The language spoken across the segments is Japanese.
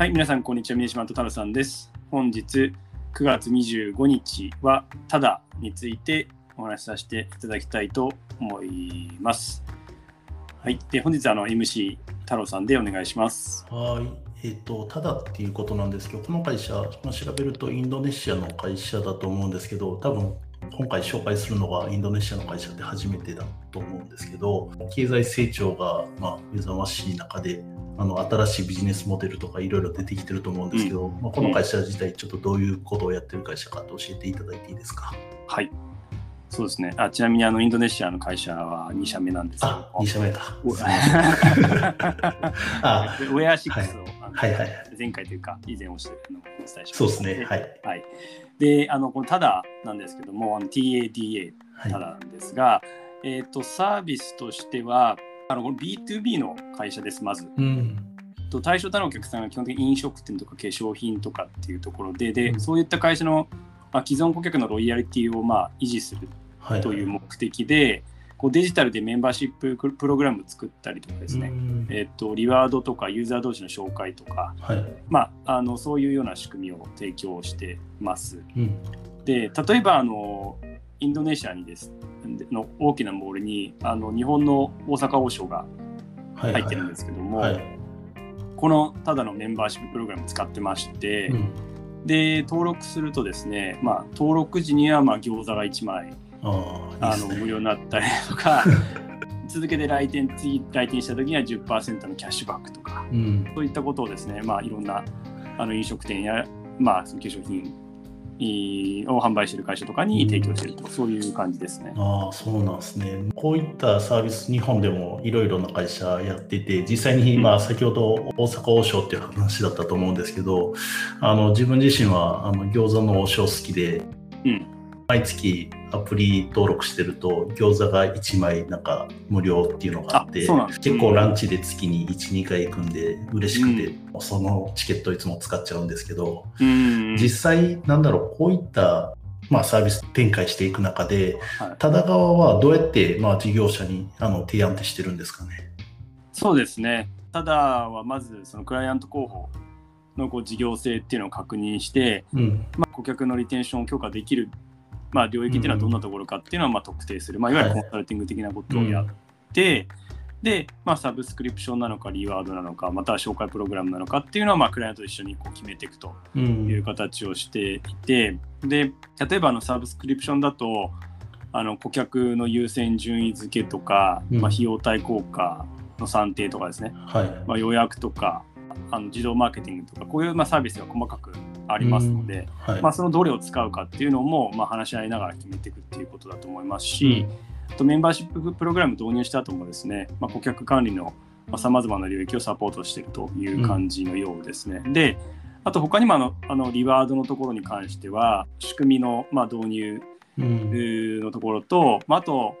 はい、皆さん、こんにちは。峰島と太郎さんです。本日9月25日は、ただについてお話しさせていただきたいと思います。はい、で本日あの MC 太郎さんでお願いします。はい。えっ、と、ただっていうことなんですけど、この会社、まあ、調べるとインドネシアの会社だと思うんですけど、多分今回紹介するのがインドネシアの会社って初めてだと思うんですけど、経済成長が、まあ、目覚ましい中で、あの新しいビジネスモデルとかいろいろ出てきてると思うんですけど、まあ、この会社自体、ちょっとどういうことをやってる会社かと教えていただいていいですか？はい。そうですね。あちなみにあのインドネシアの会社は2社目なんですけどあ、2社目か。ウェア6を、はいはいはい。前回というか以前お伝えしました。そうですね。はい。はい。で、あのこのただなんですけども、あの TADA はいただなんですが、えっ、とサービスとしてはあのこの B2B の会社ですまず。うん。と対象となるお客さんが基本的に飲食店とか化粧品とかっていうところで、で、うんそういった会社の、まあ、既存顧客のロイヤリティをまあ維持するはい。という目的で、こうデジタルでメンバーシッププログラムを作ったりとかですね、うんえっ、とリワードとかユーザー同士の紹介とか、はい。まあ、あのそういうような仕組みを提供してます。うん。で例えばあのインドネシアにですの大きなモールにあの日本の大阪王将がはい。入ってるんですけども、はい。このただのメンバーシッププログラム使ってまして、うん。で登録するとですね、まあ、登録時にはまあ餃子が1枚あ。の無料になったりとか 続けて来店次来店した時には10%のキャッシュバックとかうん。そういったことをですね、まあ、いろんなあの飲食店や、まあ、化粧品を販売している会社とかに提供していると、そういう感じですね。ああ、そうなんですね。こういったサービス、日本でもいろいろな会社やってて、実際に今、先ほど大阪王将っていう話だったと思うんですけど、あの自分自身はあの餃子の王将好きで、うん毎月アプリ登録してると餃子が1枚なんか無料っていうのがあって結構ランチで月に12回行くんで嬉しくて、そのチケットいつも使っちゃうんですけど、うん実際なんだろうこういった、まあ、サービス展開していく中ではい多田川はどうやって、まあ、事業者にあの提案ってしてるんですかね？そうですね。ただはまずそのクライアント候補のこう事業性っていうのを確認して、うんまあ、顧客のリテンションを強化できる、まあ、領域っていうのはどんなところかっていうのはまあ特定する、まあ、いわゆるはい。コンサルティング的なことをやって、で、まあ、サブスクリプションなのかリワードなのかまたは紹介プログラムなのかっていうのはまあクライアントと一緒にこう決めていくとうん。いう形をしていてで例えばあのサブスクリプションだとあの顧客の優先順位付けとか、うん。まあ、費用対効果の算定とかですね、はい。まあ、予約とかあの自動マーケティングとかこういうまあサービスが細かくありますので、はい。まあ、そのどれを使うかっていうのもまあ話し合いながら決めていくっていうことだと思いますし、あとメンバーシッププログラム導入した後もですね、まあ、顧客管理のさまざ、まな領域をサポートしているという感じのようですね。であと他にもあのあのリワードのところに関しては仕組みのまあ導入うん。のところと、まあ、あと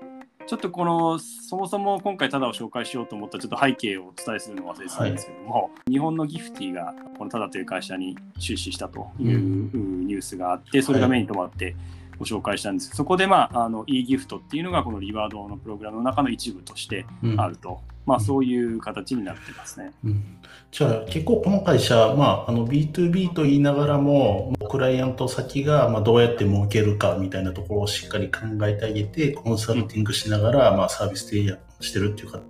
ちょっとこのそもそも今回タダを紹介しようと思ったちょっと背景をお伝えするのを忘れてたんですけども、日本のギフティがこのタダという会社に出資したといううん。ニュースがあってそれが目に留まってご紹介したんです。けど、そこで、まあ、あの e ギフトっていうのがこのリワードのプログラムの中の一部としてうん。あると、まあ、そういう形になってますね。うん。じゃあ結構この会社、まあ、あの B2B と言いながらもクライアント先がまあどうやって儲けるかみたいなところをしっかり考えてあげてコンサルティングしながらまあサービス提案してるっていうか、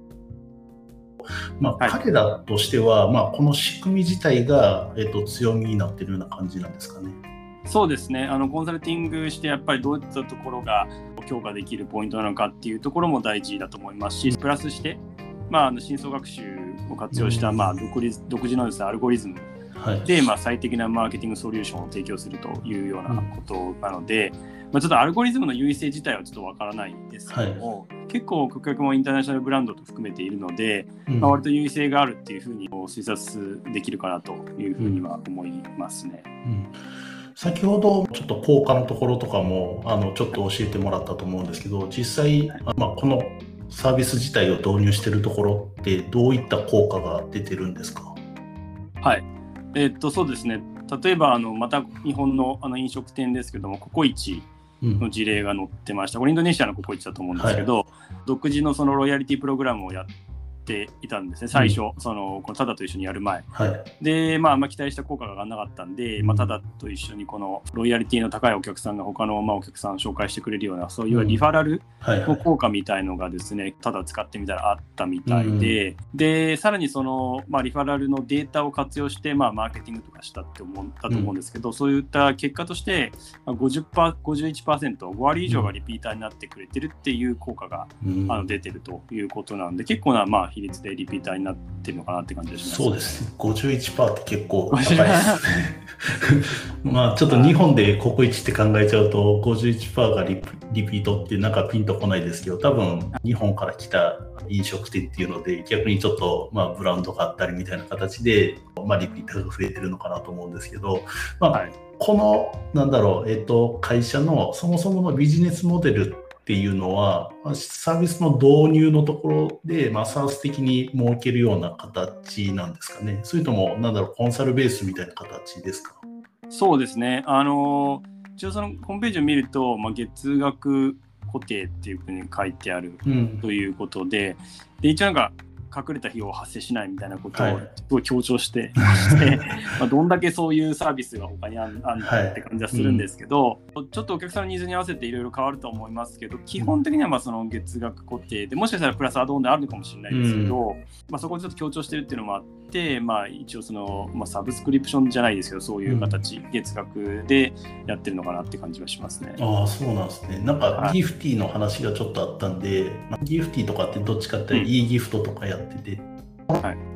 まあ、はい。彼らとしては、まあ、この仕組み自体が、えっと強みになってるような感じなんですかね。そうですね。あのコンサルティングしてやっぱりどういったところが強化できるポイントなのかっていうところも大事だと思いますしプラスして、まあ、あの深層学習を活用した、うんまあ、独立独自のです、ね、アルゴリズムはい、で、まあ、最適なマーケティングソリューションを提供するというようなことなので、まあ、ちょっとアルゴリズムの優位性自体はちょっとわからないんですけども、結構顧客もインターナショナルブランドと含めているので、うんまあ、割と優位性があるっていうふうに推察できるかなというふうには思いますね。うん先ほどちょっと効果のところとかもあのちょっと教えてもらったと思うんですけど実際、あまあ、このサービス自体を導入しているところってどういった効果が出てるんですか？はい。えっと、そうですね。例えば、あの、また日本のあの飲食店ですけども、ココイチうんの事例が載ってました。これインドネシアのココイチだと思うんですけど、独自のそのロイヤリティプログラムをやっっていたんですね、最初、うん、そのこのタダと一緒にやる前。はい、で、まあ、あんま期待した効果が上がらなかったんで、まあ、タダと一緒にこのロイヤリティの高いお客さんが他のまあお客さんを紹介してくれるような、そういうリファラルの効果みたいのがですね、ただ使ってみたらあったみたいで、で、さらにその、まあ、リファラルのデータを活用して、まあ、マーケティングとかしたって思ったと思うんですけど、そういった結果として、50%、51%、5割以上がリピーターになってくれてるっていう効果が、あの出てるということなんで、結構なまあ比率でリピーターになってるのかなって感じです、ね、そうですね。51%って結構高いですね。まあちょっと日本でココイチって考えちゃうと51%がリピートってなんかピンとこないですけど、多分日本から来た飲食店っていうので逆にちょっとまあブランドがあったりみたいな形で、まあ、リピーターが増えてるのかなと思うんですけど、まあ、はいこの、なんだろう、えっと、会社のそもそものビジネスモデルっていうのは、サービスの導入のところで、まあ、サース的に設けるような形なんですかね。それとも、なんだろう、コンサルベースみたいな形ですか？そうですね。あの、一応そのホームページを見ると、まあ、月額固定っていうふうに書いてあるということで、うん、で一応なんか隠れた費用は発生しないみたいなことをすごい強調してまして、はい、まあどんだけそういうサービスが他にあるんだって感じはするんですけど、はいうん、ちょっとお客さんのニーズに合わせていろいろ変わると思いますけど基本的にはまあその月額固定でもしかしたらプラスアドオンであるのかもしれないですけど、うん、まあ、そこでちょっと強調してるっていうのもあって、まあ、一応その、まあ、サブスクリプションじゃないですけどそういう形、うん、月額でやってるのかなって感じはしますね。ああそうなんですね。なんかギフティの話がちょっとあったんで、はい、ギフティとかってどっちかっていいギフトとかやってて、はい、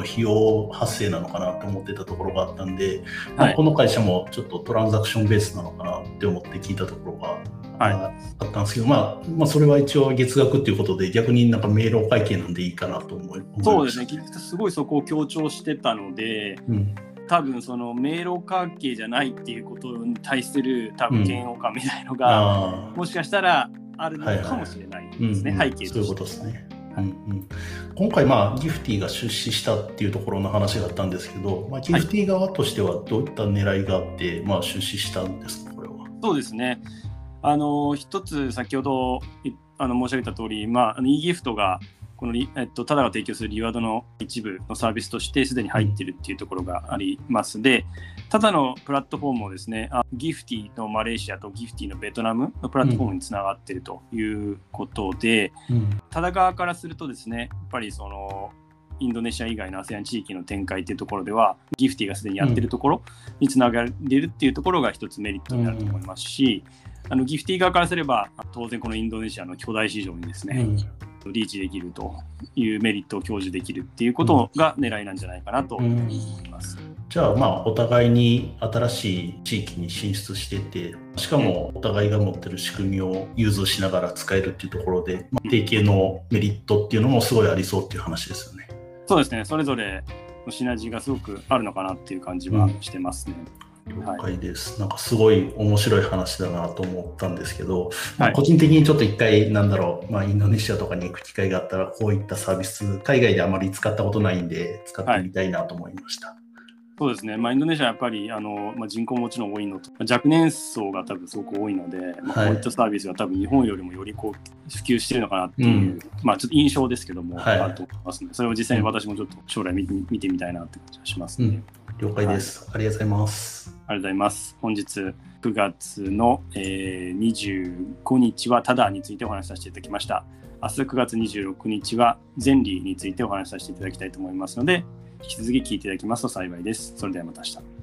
費用発生なのかなと思ってたところがあったんで、はい、まあ、この会社もちょっとトランザクションベースなのかなって思って聞いたところが、はい、あったんですけど、まあ、まあ、それは一応月額っていうことで、逆になんか明朗会計なんでいいかなと思いそうですね、すごいそこを強調してたので、うん。多分その迷路関係じゃないっていうことに対する多分嫌悪感みたいのが、うん、もしかしたらあるのかもしれないですね、背景と。そういうことですね。うんうん、今回、まあ、ギフティが出資したっていうところの話があったんですけど、まあ、ギフティ側としてはどういった狙いがあって、はい、まあ、出資したんですか、これは。そうですね。あの一つ先ほどあの申し上げた通り、まあ、e ギフトがこの、えっと、ただが提供するリワードの一部のサービスとしてすでに入っているっていうところがあります。で、ただのプラットフォームをですね、あギフティのマレーシアとギフティのベトナムのプラットフォームにつながっているということで、うん、ただ側からするとですね、やっぱりそのインドネシア以外の ASEAN 地域の展開っていうところでは、ギフティがすでにやってるところにつながれるっていうところが一つメリットになると思いますし、あのギフティ側からすれば、当然このインドネシアの巨大市場にですね、リーチできるというメリットを享受できるっていうことが狙いなんじゃないかなと思います。じゃあまあお互いに新しい地域に進出しててしかもお互いが持ってる仕組みを融通しながら使えるっていうところで、まあ、提携のメリットっていうのもすごいありそうっていう話ですよね。そうですねそれぞれのシナジーがすごくあるのかなっていう感じはしてますね。うん了解です、はい、なんかすごい面白い話だなと思ったんですけど、まあ、個人的にちょっと一回なんだろう、まあ、インドネシアとかに行く機会があったらこういったサービス海外であまり使ったことないんで使ってみたいなと思いました。はいそうですね、まあ、インドネシアはやっぱりあの、まあ、人口ももちろん多いのと、若年層が多分すごく多いので、まあ、こういったサービスが多分日本よりもよりこう普及してるのかなっていう、うん、まあ、ちょっと印象ですけども、はい、あると思いますので、それを実際に私もちょっと将来見て見てみたいなって感じがしますね。うん了解です、はい、ありがとうございます。ありがとうございます。本日9月の、えー、25日はタダについてお話しさせていただきました。明日9月26日はゼンリーについてお話しさせていただきたいと思いますので、引き続き聞いていただきますと幸いです。それではまた明日。